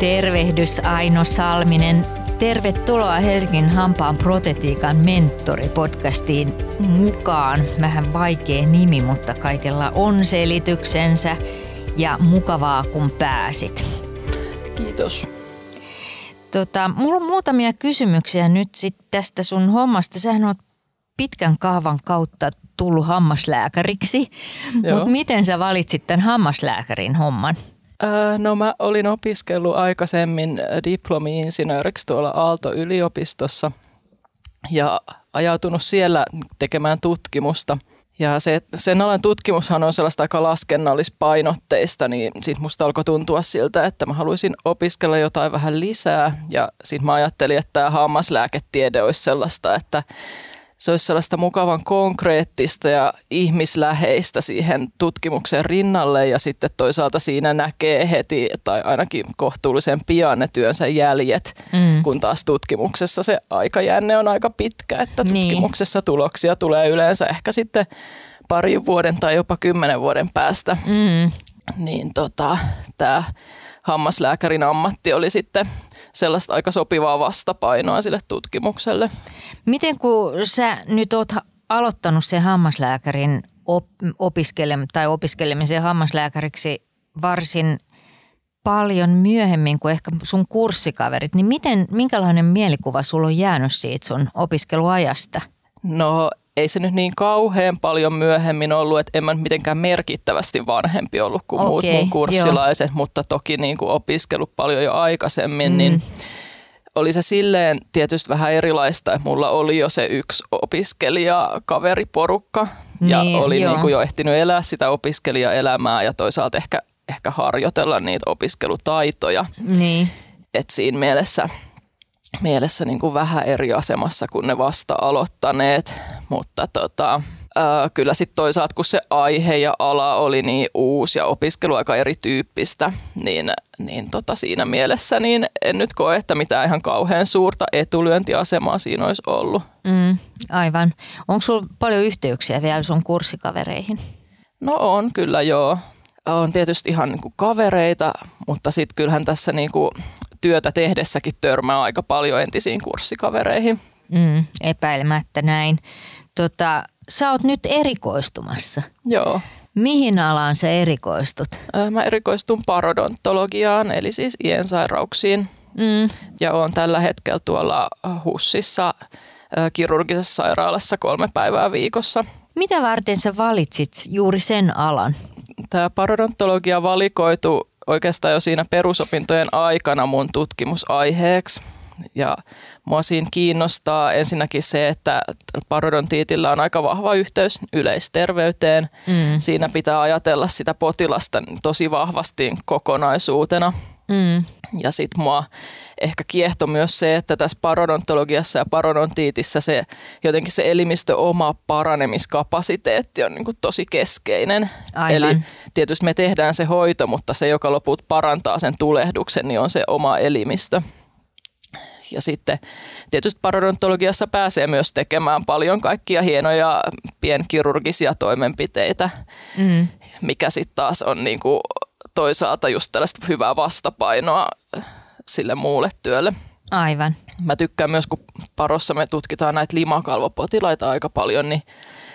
Tervehdys Aino Salminen. Tervetuloa Helsingin hampaan protetiikan mentori-podcastiin mukaan. Vähän vaikea nimi, mutta kaikella on selityksensä ja mukavaa kun pääsit. Kiitos. Tota, mulla on muutamia kysymyksiä nyt sit tästä sun hommasta. Sähän oot pitkän kaavan kautta tullut hammaslääkäriksi, mutta miten sä valitsit tämän hammaslääkärin homman? No mä olin opiskellut aikaisemmin diplomi-insinööriksi tuolla Aalto-yliopistossa ja ajautunut siellä tekemään tutkimusta. Ja se, sen alan tutkimushan on sellaista aika laskennallispainotteista, niin sitten musta alkoi tuntua siltä, että mä haluaisin opiskella jotain vähän lisää. Ja sitten mä ajattelin, että tämä hammaslääketiede olisi sellaista, että se olisi sellaista mukavan konkreettista ja ihmisläheistä siihen tutkimuksen rinnalle ja sitten toisaalta siinä näkee heti tai ainakin kohtuullisen pian ne työnsä jäljet, mm. kun taas tutkimuksessa se aikajänne on aika pitkä, että niin. tutkimuksessa niin. tuloksia tulee yleensä ehkä sitten parin vuoden tai jopa kymmenen vuoden päästä. Mm. Niin tota, tämä hammaslääkärin ammatti oli sitten sellaista aika sopivaa vastapainoa sille tutkimukselle. Miten kun sä nyt oot aloittanut sen hammaslääkärin op- opiskelem- tai opiskelemisen hammaslääkäriksi varsin paljon myöhemmin kuin ehkä sun kurssikaverit, niin miten, minkälainen mielikuva sulla on jäänyt siitä sun opiskeluajasta? No ei se nyt niin kauhean paljon myöhemmin ollut, että en mä mitenkään merkittävästi vanhempi ollut kuin okay, muut mun kurssilaiset, joo. mutta toki niin kuin opiskellut paljon jo aikaisemmin, niin mm. niin oli se silleen tietysti vähän erilaista, että mulla oli jo se yksi opiskelija kaveriporukka ja niin, oli niin kuin jo ehtinyt elää sitä opiskelijaelämää ja toisaalta ehkä, ehkä harjoitella niitä opiskelutaitoja. Niin. Et siinä mielessä – mielessä niin kuin vähän eri asemassa kuin ne vasta aloittaneet, mutta tota, ää, kyllä sitten toisaalta kun se aihe ja ala oli niin uusi ja opiskelu aika erityyppistä, niin, niin tota siinä mielessä niin en nyt koe, että mitään ihan kauhean suurta etulyöntiasemaa siinä olisi ollut. Mm, aivan. Onko sinulla paljon yhteyksiä vielä sun kurssikavereihin? No on kyllä joo. On tietysti ihan niin kuin kavereita, mutta sitten kyllähän tässä niin kuin työtä tehdessäkin törmää aika paljon entisiin kurssikavereihin. Mm, epäilemättä näin. Tota, sä oot nyt erikoistumassa. Joo. Mihin alaan sä erikoistut? Mä erikoistun parodontologiaan, eli siis iensairauksiin. Mm. Ja oon tällä hetkellä tuolla HUSissa kirurgisessa sairaalassa kolme päivää viikossa. Mitä varten sä valitsit juuri sen alan? Tämä parodontologia valikoitu oikeastaan jo siinä perusopintojen aikana mun tutkimusaiheeksi. Ja mua siinä kiinnostaa ensinnäkin se, että parodontiitillä on aika vahva yhteys yleisterveyteen. Mm. Siinä pitää ajatella sitä potilasta tosi vahvasti kokonaisuutena. Mm. Ja sitten mua ehkä kiehto myös se, että tässä parodontologiassa ja parodontiitissa se jotenkin se elimistö oma paranemiskapasiteetti on niin kuin tosi keskeinen. Aivan. Eli tietysti me tehdään se hoito, mutta se, joka loput parantaa sen tulehduksen, niin on se oma elimistö. Ja sitten tietysti parodontologiassa pääsee myös tekemään paljon kaikkia hienoja pienkirurgisia toimenpiteitä, mm. mikä sitten taas on niin kuin toisaalta just tällaista hyvää vastapainoa sille muulle työlle. Aivan. Mä tykkään myös, kun parossa me tutkitaan näitä limakalvopotilaita aika paljon, niin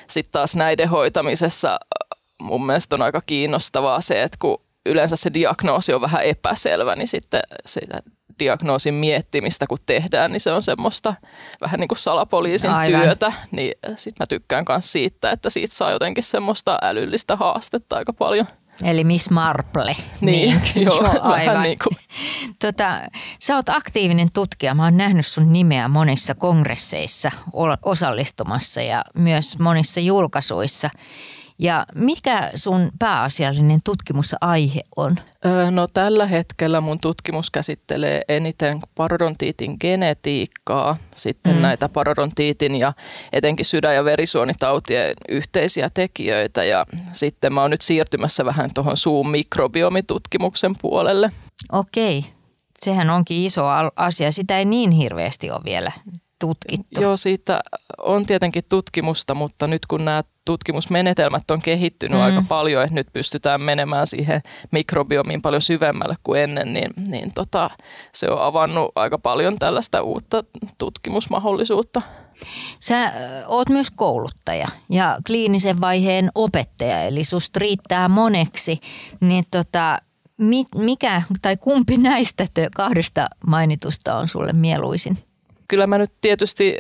sitten taas näiden hoitamisessa äh, mun mielestä on aika kiinnostavaa se, että kun yleensä se diagnoosi on vähän epäselvä, niin sitten sitä diagnoosin miettimistä kun tehdään, niin se on semmoista vähän niin kuin salapoliisin Aivan. työtä, niin sitten mä tykkään myös siitä, että siitä saa jotenkin semmoista älyllistä haastetta aika paljon. Eli Miss Marple. Niin, niin joo, joo aivan. Niin kuin. Tota, sä oot aktiivinen tutkija. Mä oon nähnyt sun nimeä monissa kongresseissa osallistumassa ja myös monissa julkaisuissa. Ja mikä sun pääasiallinen tutkimusaihe on? No tällä hetkellä mun tutkimus käsittelee eniten parodontiitin genetiikkaa, sitten mm. näitä parodontiitin ja etenkin sydän- ja verisuonitautien yhteisiä tekijöitä ja sitten mä oon nyt siirtymässä vähän tuohon suun mikrobiomittutkimuksen puolelle. Okei, sehän onkin iso asia. Sitä ei niin hirveästi ole vielä tutkittu? Joo, siitä on tietenkin tutkimusta, mutta nyt kun nämä tutkimusmenetelmät on kehittynyt mm. aika paljon, että nyt pystytään menemään siihen mikrobiomiin paljon syvemmälle kuin ennen, niin, niin tota, se on avannut aika paljon tällaista uutta tutkimusmahdollisuutta. Sä oot myös kouluttaja ja kliinisen vaiheen opettaja, eli susta riittää moneksi, niin tota, mikä tai kumpi näistä kahdesta mainitusta on sulle mieluisin? Kyllä mä nyt tietysti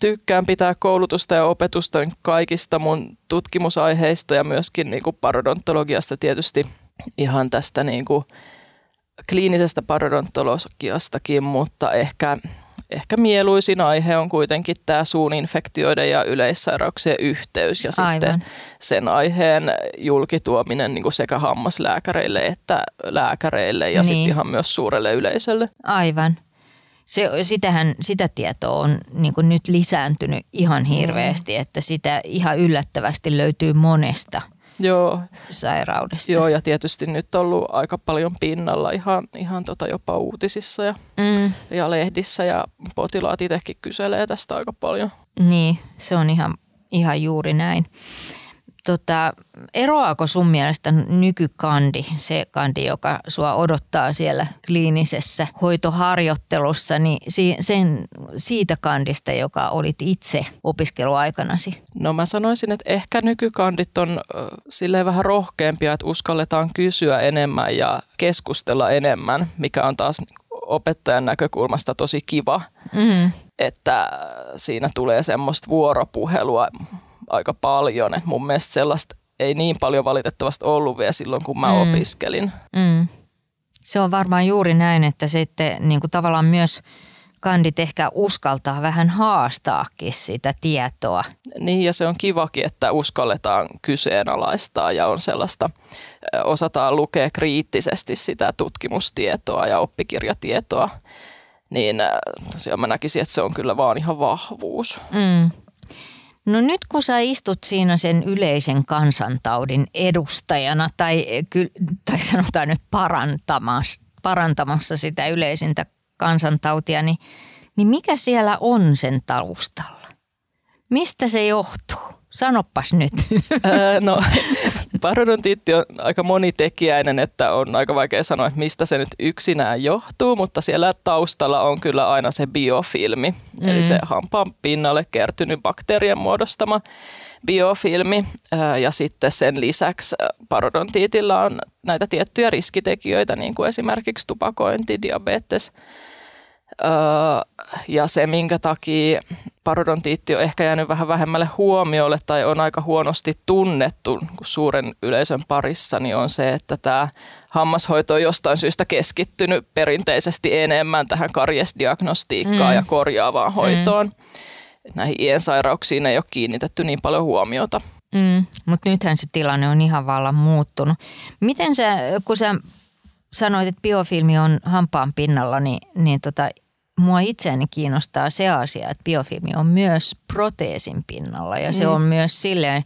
tykkään pitää koulutusta ja opetusta kaikista mun tutkimusaiheista ja myöskin niin kuin parodontologiasta tietysti ihan tästä niin kuin kliinisestä parodontologiastakin, mutta ehkä, ehkä mieluisin aihe on kuitenkin tämä suuninfektioiden ja yleissairauksien yhteys ja Aivan. sitten sen aiheen julkituominen niin kuin sekä hammaslääkäreille että lääkäreille ja niin. sitten ihan myös suurelle yleisölle. Aivan se, sitähän, sitä tietoa on niin nyt lisääntynyt ihan hirveästi, mm. että sitä ihan yllättävästi löytyy monesta Joo. sairaudesta. Joo, ja tietysti nyt on ollut aika paljon pinnalla ihan, ihan tota jopa uutisissa ja, mm. ja lehdissä, ja potilaat itsekin kyselee tästä aika paljon. Niin, se on ihan, ihan juuri näin. Tota, eroaako sun mielestä nykykandi, se kandi, joka sua odottaa siellä kliinisessä hoitoharjoittelussa, niin sen, siitä kandista, joka olit itse opiskeluaikanasi? No mä sanoisin, että ehkä nykykandit on silleen vähän rohkeampia, että uskalletaan kysyä enemmän ja keskustella enemmän, mikä on taas opettajan näkökulmasta tosi kiva, mm-hmm. että siinä tulee semmoista vuoropuhelua aika paljon. Et mun mielestä sellaista ei niin paljon valitettavasti ollut vielä silloin, kun mä mm. opiskelin. Mm. Se on varmaan juuri näin, että sitten niin kuin tavallaan myös kandit ehkä uskaltaa vähän haastaakin sitä tietoa. Niin ja se on kivakin, että uskalletaan kyseenalaistaa ja on sellaista, osataan lukea kriittisesti sitä tutkimustietoa ja oppikirjatietoa. Niin tosiaan mä näkisin, että se on kyllä vaan ihan vahvuus. Mm. No nyt kun sä istut siinä sen yleisen kansantaudin edustajana tai, tai sanotaan nyt parantamassa, parantamassa sitä yleisintä kansantautia, niin, niin mikä siellä on sen taustalla? Mistä se johtuu? Sanoppas nyt. no, parodontiitti on aika monitekijäinen, että on aika vaikea sanoa, että mistä se nyt yksinään johtuu, mutta siellä taustalla on kyllä aina se biofilmi, mm. eli se hampaan pinnalle kertynyt bakteerien muodostama biofilmi. Ja sitten sen lisäksi parodontiitilla on näitä tiettyjä riskitekijöitä, niin kuin esimerkiksi tupakointi, diabetes, ja se, minkä takia parodontiitti on ehkä jäänyt vähän vähemmälle huomiolle tai on aika huonosti tunnettu suuren yleisön parissa, niin on se, että tämä hammashoito on jostain syystä keskittynyt perinteisesti enemmän tähän karjesdiagnostiikkaan mm. ja korjaavaan mm. hoitoon. Mm. Näihin iensairauksiin ei ole kiinnitetty niin paljon huomiota. Mm, mutta nythän se tilanne on ihan vallan muuttunut. Miten sä, kun sä sanoit, että biofilmi on hampaan pinnalla, niin, niin tota, mua itseäni kiinnostaa se asia, että biofilmi on myös proteesin pinnalla ja se mm. on myös silleen,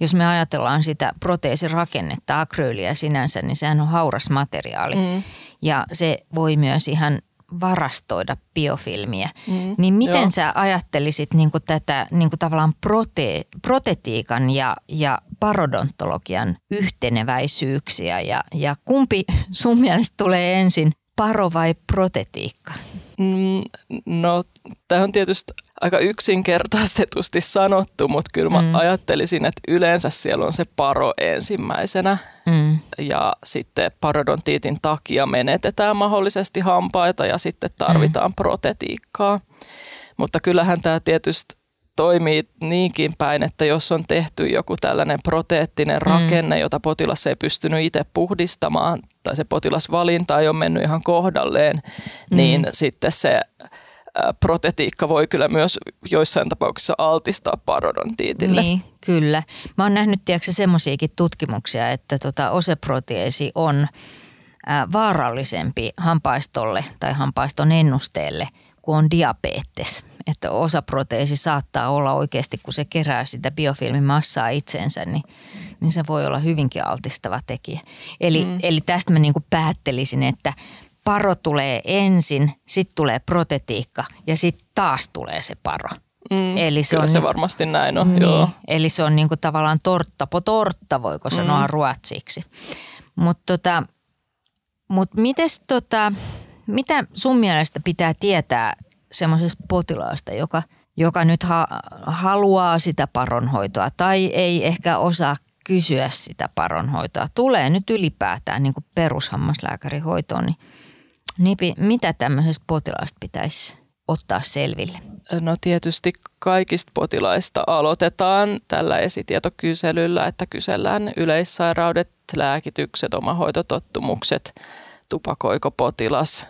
jos me ajatellaan sitä proteesirakennetta, akryyliä sinänsä, niin sehän on hauras materiaali mm. ja se voi myös ihan varastoida biofilmiä. Mm, niin miten joo. sä ajattelisit niin kuin tätä niin kuin tavallaan prote, protetiikan ja, ja parodontologian yhteneväisyyksiä ja, ja kumpi sun mielestä tulee ensin, paro vai protetiikka? Mm, no, tämä on tietysti aika yksinkertaistetusti sanottu, mutta kyllä mä mm. ajattelisin, että yleensä siellä on se paro ensimmäisenä mm. ja sitten parodontiitin takia menetetään mahdollisesti hampaita ja sitten tarvitaan mm. protetiikkaa. Mutta kyllähän tämä tietysti toimii niinkin päin, että jos on tehty joku tällainen proteettinen mm. rakenne, mm. jota potilas ei pystynyt itse puhdistamaan, tai se potilasvalinta ei ole mennyt ihan kohdalleen, mm. niin sitten se protetiikka voi kyllä myös joissain tapauksissa altistaa parodontiitille. Niin, kyllä. Mä oon nähnyt, tiedätkö, semmoisiakin tutkimuksia, että tota oseproteesi on vaarallisempi hampaistolle tai hampaiston ennusteelle kuin on diabetes että osa proteesi saattaa olla oikeasti, kun se kerää sitä biofilmimassaa itseensä, niin, niin se voi olla hyvinkin altistava tekijä. Eli, mm. eli tästä mä niin kuin päättelisin, että paro tulee ensin, sitten tulee protetiikka ja sitten taas tulee se paro. Mm, eli se, on se niin, varmasti näin on, niin, joo. Eli se on niinku tavallaan tortta po tortta, voiko mm. sanoa ruotsiksi. Mutta tota, mut mites tota, mitä sun mielestä pitää tietää semmoisesta potilaasta, joka, joka nyt ha, haluaa sitä paronhoitoa tai ei ehkä osaa kysyä sitä paronhoitoa. Tulee nyt ylipäätään niin kuin perushammaslääkärihoitoon, niin, niin mitä tämmöisestä potilaasta pitäisi ottaa selville? No tietysti kaikista potilaista aloitetaan tällä esitietokyselyllä, että kysellään yleissairaudet, lääkitykset, omahoitotottumukset, tupakoiko potilas,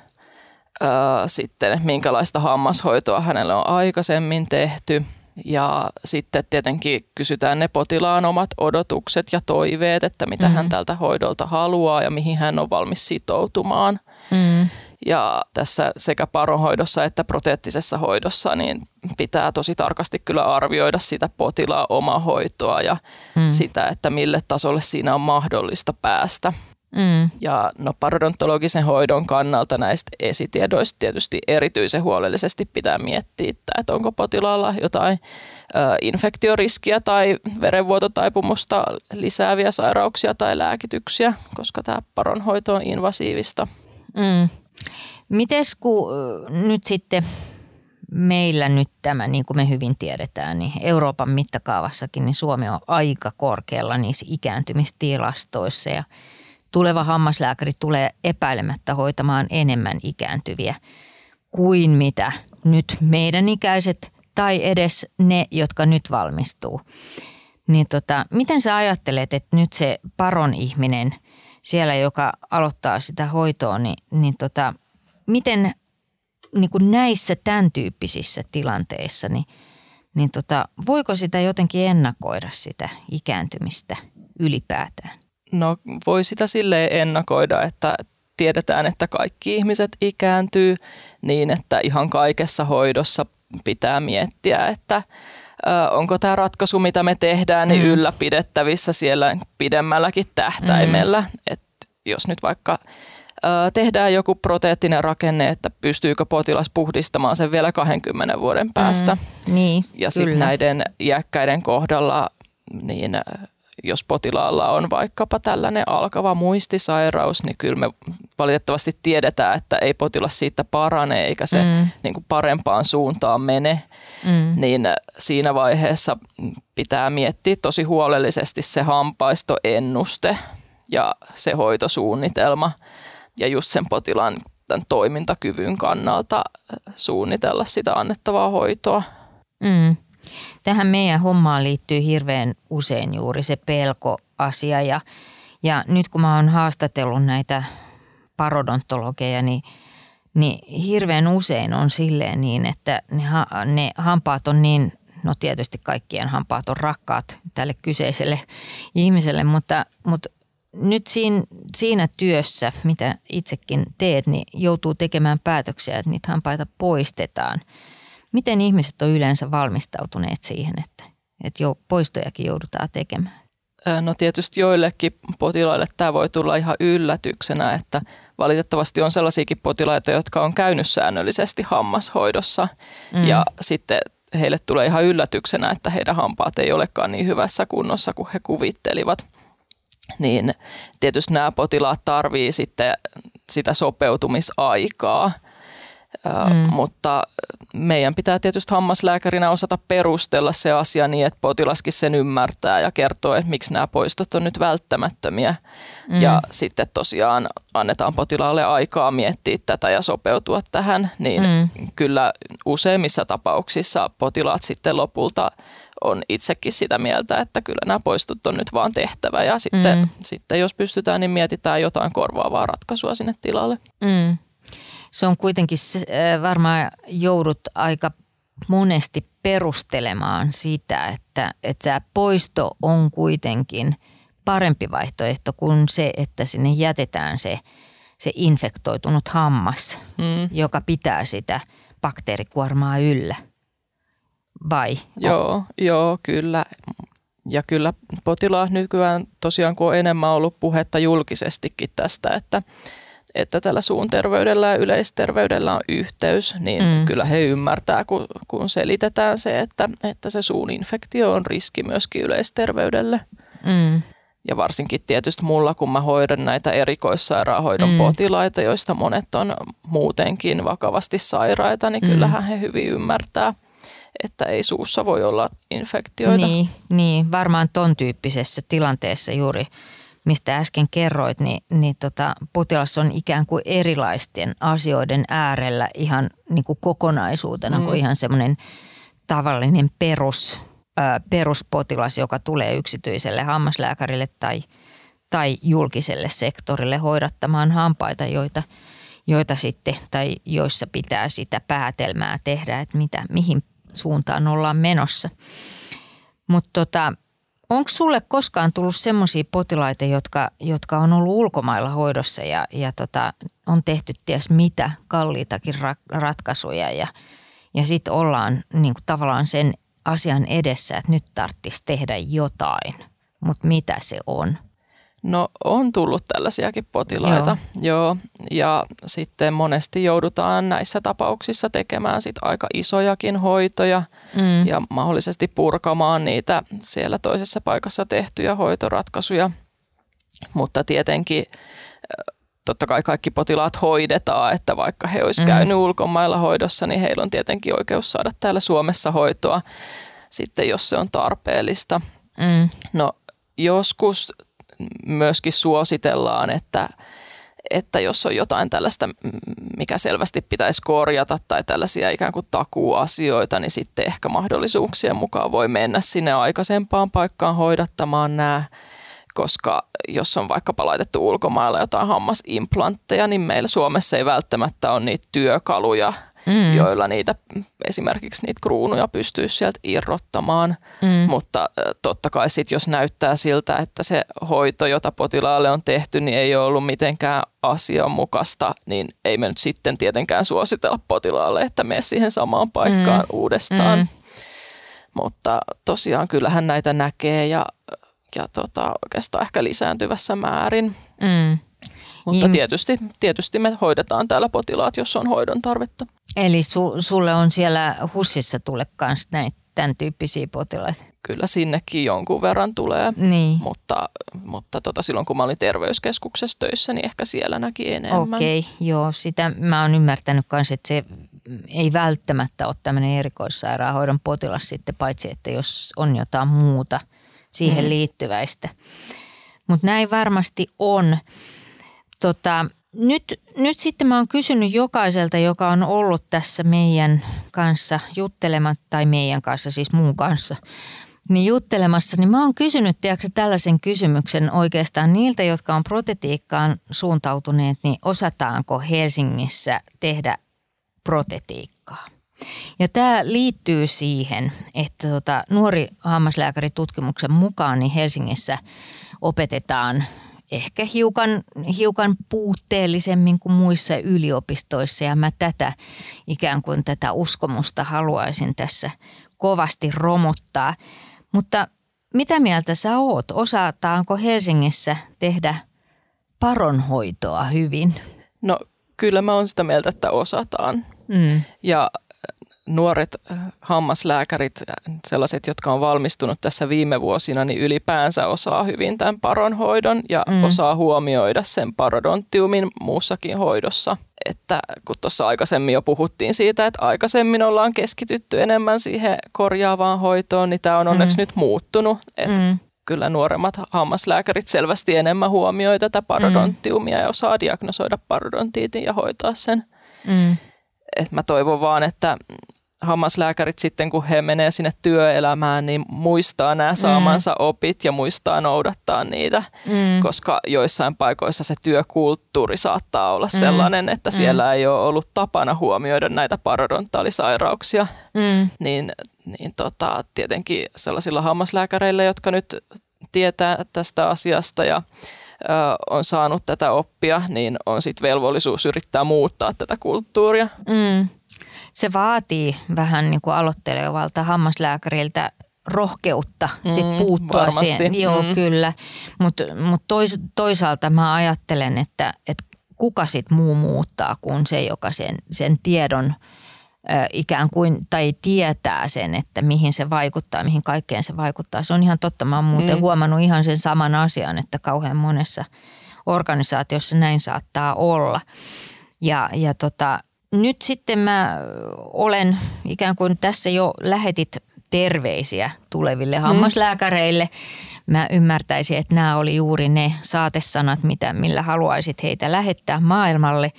sitten minkälaista hammashoitoa hänelle on aikaisemmin tehty. Ja sitten tietenkin kysytään ne potilaan omat odotukset ja toiveet, että mitä mm. hän tältä hoidolta haluaa ja mihin hän on valmis sitoutumaan. Mm. Ja tässä sekä paronhoidossa että proteettisessa hoidossa niin pitää tosi tarkasti kyllä arvioida sitä potilaan omaa hoitoa ja mm. sitä, että mille tasolle siinä on mahdollista päästä. Mm. Ja no, parodontologisen hoidon kannalta näistä esitiedoista tietysti erityisen huolellisesti pitää miettiä, että onko potilaalla jotain ö, infektioriskiä tai verenvuototaipumusta lisääviä sairauksia tai lääkityksiä, koska tämä paronhoito on invasiivista. Mm. Mites kun nyt sitten meillä nyt tämä, niin kuin me hyvin tiedetään, niin Euroopan mittakaavassakin, niin Suomi on aika korkealla niissä ikääntymistilastoissa ja tuleva hammaslääkäri tulee epäilemättä hoitamaan enemmän ikääntyviä kuin mitä nyt meidän ikäiset tai edes ne, jotka nyt valmistuu. Niin tota, miten sä ajattelet, että nyt se paron ihminen siellä, joka aloittaa sitä hoitoa, niin, niin tota, miten niin kuin näissä tämän tyyppisissä tilanteissa, niin, niin tota, voiko sitä jotenkin ennakoida sitä ikääntymistä ylipäätään? No voi sitä silleen ennakoida, että tiedetään, että kaikki ihmiset ikääntyy niin, että ihan kaikessa hoidossa pitää miettiä, että onko tämä ratkaisu, mitä me tehdään, niin mm. ylläpidettävissä siellä pidemmälläkin tähtäimellä. Mm. Et jos nyt vaikka tehdään joku proteettinen rakenne, että pystyykö potilas puhdistamaan sen vielä 20 vuoden päästä. Mm, niin, ja sitten näiden iäkkäiden kohdalla, niin jos potilaalla on vaikkapa tällainen alkava muistisairaus, niin kyllä me valitettavasti tiedetään, että ei potilas siitä parane eikä se mm. niin kuin parempaan suuntaan mene. Mm. Niin siinä vaiheessa pitää miettiä tosi huolellisesti se hampaistoennuste ja se hoitosuunnitelma ja just sen potilaan tämän toimintakyvyn kannalta suunnitella sitä annettavaa hoitoa. Mm. Tähän meidän hommaan liittyy hirveän usein juuri se pelkoasia ja, ja nyt kun mä oon haastatellut näitä parodontologeja, niin, niin hirveän usein on silleen niin, että ne, ne hampaat on niin, no tietysti kaikkien hampaat on rakkaat tälle kyseiselle ihmiselle, mutta, mutta nyt siinä, siinä työssä, mitä itsekin teet, niin joutuu tekemään päätöksiä, että niitä hampaita poistetaan – Miten ihmiset on yleensä valmistautuneet siihen, että, että jo poistojakin joudutaan tekemään? No tietysti joillekin potilaille tämä voi tulla ihan yllätyksenä, että valitettavasti on sellaisiakin potilaita, jotka on käynyt säännöllisesti hammashoidossa mm. ja sitten heille tulee ihan yllätyksenä, että heidän hampaat ei olekaan niin hyvässä kunnossa kuin he kuvittelivat. Niin tietysti nämä potilaat tarvii sitten sitä sopeutumisaikaa – Mm. Mutta meidän pitää tietysti hammaslääkärinä osata perustella se asia niin, että potilaskin sen ymmärtää ja kertoo, että miksi nämä poistot on nyt välttämättömiä. Mm. Ja sitten tosiaan annetaan potilaalle aikaa miettiä tätä ja sopeutua tähän, niin mm. kyllä useimmissa tapauksissa potilaat sitten lopulta on itsekin sitä mieltä, että kyllä nämä poistot on nyt vaan tehtävä ja sitten, mm. sitten jos pystytään, niin mietitään jotain korvaavaa ratkaisua sinne tilalle. Mm se on kuitenkin äh, varmaan joudut aika monesti perustelemaan sitä, että, että tämä poisto on kuitenkin parempi vaihtoehto kuin se, että sinne jätetään se, se infektoitunut hammas, mm. joka pitää sitä bakteerikuormaa yllä. Vai? Joo, joo, kyllä. Ja kyllä potilaat nykyään tosiaan, kun on enemmän ollut puhetta julkisestikin tästä, että että tällä suun terveydellä ja yleisterveydellä on yhteys, niin mm. kyllä he ymmärtää, kun, kun selitetään se, että, että se suun infektio on riski myöskin yleisterveydelle. Mm. Ja varsinkin tietysti mulla, kun mä hoidan näitä erikoissairaanhoidon mm. potilaita, joista monet on muutenkin vakavasti sairaita, niin mm. kyllähän he hyvin ymmärtää, että ei suussa voi olla infektioita. Niin, niin varmaan ton tyyppisessä tilanteessa juuri, mistä äsken kerroit, niin, niin tota, potilas on ikään kuin erilaisten asioiden äärellä ihan niin kuin kokonaisuutena mm. kuin ihan semmoinen tavallinen perus peruspotilas, joka tulee yksityiselle hammaslääkärille tai, tai julkiselle sektorille hoidattamaan hampaita, joita, joita sitten tai joissa pitää sitä päätelmää tehdä, että mitä, mihin suuntaan ollaan menossa. Mutta tota, onko sulle koskaan tullut semmoisia potilaita, jotka, jotka on ollut ulkomailla hoidossa ja, ja tota, on tehty ties mitä kalliitakin ra- ratkaisuja ja, ja sitten ollaan niin kuin tavallaan sen asian edessä, että nyt tarvitsisi tehdä jotain, mutta mitä se on? No on tullut tällaisiakin potilaita, joo. joo. Ja sitten monesti joudutaan näissä tapauksissa tekemään sit aika isojakin hoitoja mm. ja mahdollisesti purkamaan niitä siellä toisessa paikassa tehtyjä hoitoratkaisuja. Mutta tietenkin totta kai kaikki potilaat hoidetaan, että vaikka he olisivat mm. käynyt ulkomailla hoidossa, niin heillä on tietenkin oikeus saada täällä Suomessa hoitoa sitten, jos se on tarpeellista. Mm. No joskus myöskin suositellaan, että, että jos on jotain tällaista, mikä selvästi pitäisi korjata tai tällaisia ikään kuin takuasioita, niin sitten ehkä mahdollisuuksien mukaan voi mennä sinne aikaisempaan paikkaan hoidattamaan nämä. Koska jos on vaikkapa laitettu ulkomailla jotain hammasimplantteja, niin meillä Suomessa ei välttämättä ole niitä työkaluja, mm. joilla niitä esimerkiksi niitä kruunuja pystyy sieltä irrottamaan. Mm. Mutta totta kai sitten jos näyttää siltä, että se hoito, jota potilaalle on tehty, niin ei ole ollut mitenkään asianmukaista, niin ei me nyt sitten tietenkään suositella potilaalle, että mene siihen samaan paikkaan mm. uudestaan. Mm. Mutta tosiaan kyllähän näitä näkee ja ja tota, oikeastaan ehkä lisääntyvässä määrin. Mm. Mutta tietysti, tietysti me hoidetaan täällä potilaat, jos on hoidon tarvetta. Eli su, sulle on siellä HUSissa tule myös näitä tämän tyyppisiä potilaita? Kyllä sinnekin jonkun verran tulee, niin. mutta, mutta tota, silloin kun mä olin terveyskeskuksessa töissä, niin ehkä siellä näki enemmän. Okei, okay, joo. Sitä mä oon ymmärtänyt myös, että se ei välttämättä ole tämmöinen erikoissairaanhoidon potilas sitten, paitsi että jos on jotain muuta – siihen mm. liittyväistä. Mutta näin varmasti on. Tota, nyt, nyt sitten mä oon kysynyt jokaiselta, joka on ollut tässä meidän kanssa juttelematta, tai meidän kanssa, siis muun kanssa, niin juttelemassa, niin mä oon kysynyt tiedätkö, tällaisen kysymyksen oikeastaan niiltä, jotka on protetiikkaan suuntautuneet, niin osataanko Helsingissä tehdä protetiikkaa? Ja tämä liittyy siihen, että tota, nuori hammaslääkäritutkimuksen mukaan niin Helsingissä opetetaan ehkä hiukan, hiukan puutteellisemmin kuin muissa yliopistoissa ja mä tätä ikään kuin tätä uskomusta haluaisin tässä kovasti romuttaa. Mutta mitä mieltä sä oot? Osataanko Helsingissä tehdä paronhoitoa hyvin? No kyllä mä oon sitä mieltä, että osataan. Mm. Ja nuoret äh, hammaslääkärit, äh, sellaiset, jotka on valmistunut tässä viime vuosina, niin ylipäänsä osaa hyvin tämän paronhoidon ja mm. osaa huomioida sen parodontiumin muussakin hoidossa. Että kun tuossa aikaisemmin jo puhuttiin siitä, että aikaisemmin ollaan keskitytty enemmän siihen korjaavaan hoitoon, niin tämä on onneksi mm. nyt muuttunut. Että mm. Kyllä nuoremmat hammaslääkärit selvästi enemmän huomioi tätä parodontiumia mm. ja osaa diagnosoida parodontiitin ja hoitaa sen. Mm et mä toivon vaan, että hammaslääkärit sitten, kun he menee sinne työelämään, niin muistaa nämä saamansa mm. opit ja muistaa noudattaa niitä, mm. koska joissain paikoissa se työkulttuuri saattaa olla mm. sellainen, että mm. siellä ei ole ollut tapana huomioida näitä parodontaalisairauksia, mm. niin, niin tota, tietenkin sellaisilla hammaslääkäreillä, jotka nyt tietää tästä asiasta ja on saanut tätä oppia, niin on sitten velvollisuus yrittää muuttaa tätä kulttuuria. Mm. Se vaatii vähän niin kuin aloittelevalta hammaslääkäriltä rohkeutta mm, sit puuttua varmasti. siihen. Joo, mm. kyllä. Mutta mut tois, toisaalta mä ajattelen, että, että kuka sit muu muuttaa kuin se, joka sen, sen tiedon ikään kuin, tai tietää sen, että mihin se vaikuttaa, mihin kaikkeen se vaikuttaa. Se on ihan totta. Mä oon muuten mm. huomannut ihan sen saman asian, että kauhean monessa organisaatiossa näin saattaa olla. Ja, ja tota, nyt sitten mä olen ikään kuin tässä jo lähetit terveisiä tuleville mm. hammaslääkäreille. Mä ymmärtäisin, että nämä oli juuri ne saatesanat, mitä, millä haluaisit heitä lähettää maailmalle.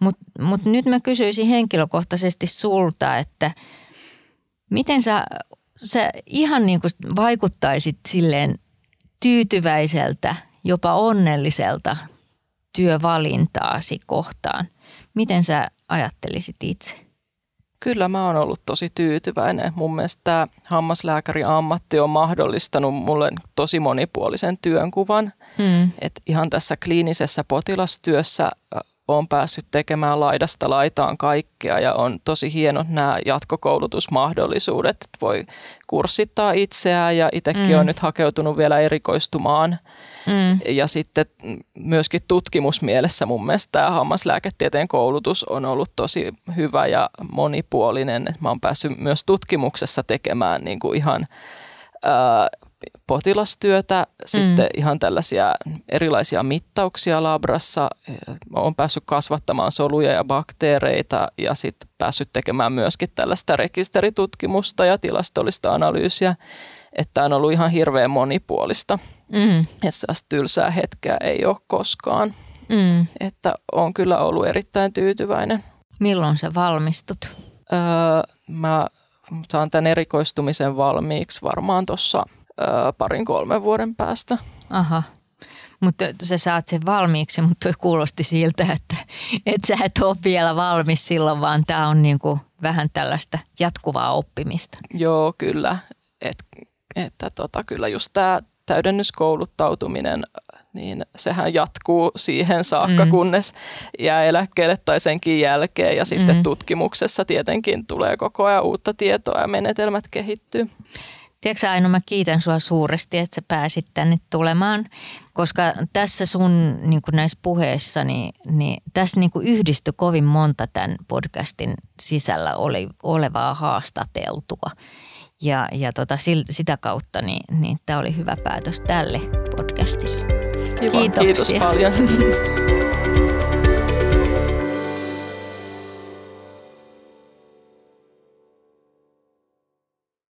Mutta mut nyt mä kysyisin henkilökohtaisesti sulta, että miten sä, sä ihan niin kuin vaikuttaisit silleen tyytyväiseltä, jopa onnelliselta työvalintaasi kohtaan. Miten sä ajattelisit itse? Kyllä mä oon ollut tosi tyytyväinen. Mun mielestä tämä hammaslääkäri ammatti on mahdollistanut mulle tosi monipuolisen työnkuvan. Hmm. Et ihan tässä kliinisessä potilastyössä olen päässyt tekemään laidasta laitaan kaikkea ja on tosi hienot nämä jatkokoulutusmahdollisuudet, että voi kurssittaa itseään ja itsekin mm. on nyt hakeutunut vielä erikoistumaan. Mm. Ja sitten myöskin tutkimusmielessä mun mielestä tämä hammaslääketieteen koulutus on ollut tosi hyvä ja monipuolinen. Mä oon päässyt myös tutkimuksessa tekemään niin kuin ihan ää, potilastyötä, mm. sitten ihan tällaisia erilaisia mittauksia labrassa. Olen päässyt kasvattamaan soluja ja bakteereita ja sitten päässyt tekemään myöskin tällaista rekisteritutkimusta ja tilastollista analyysiä. Että on ollut ihan hirveän monipuolista. Mm. Että tylsää hetkeä ei ole koskaan. Mm. Että on kyllä ollut erittäin tyytyväinen. Milloin sä valmistut? Öö, mä saan tämän erikoistumisen valmiiksi varmaan tuossa parin kolmen vuoden päästä. Aha. Mutta sä saat sen valmiiksi, mutta toi kuulosti siltä, että, että sä et ole vielä valmis silloin, vaan tämä on niinku vähän tällaista jatkuvaa oppimista. Joo, kyllä. Et, että tota, kyllä just tämä täydennyskouluttautuminen, niin sehän jatkuu siihen saakka, mm. kunnes jää eläkkeelle tai senkin jälkeen. Ja sitten mm. tutkimuksessa tietenkin tulee koko ajan uutta tietoa ja menetelmät kehittyy. Tiedätkö Aino, mä kiitän sua suuresti, että sä pääsit tänne tulemaan, koska tässä sun niin näissä puheissa, niin, niin tässä niin yhdistyi kovin monta tämän podcastin sisällä oli, olevaa haastateltua. Ja, ja tota, sitä kautta niin, niin tämä oli hyvä päätös tälle podcastille. Kiva, Kiitoksia. kiitos paljon.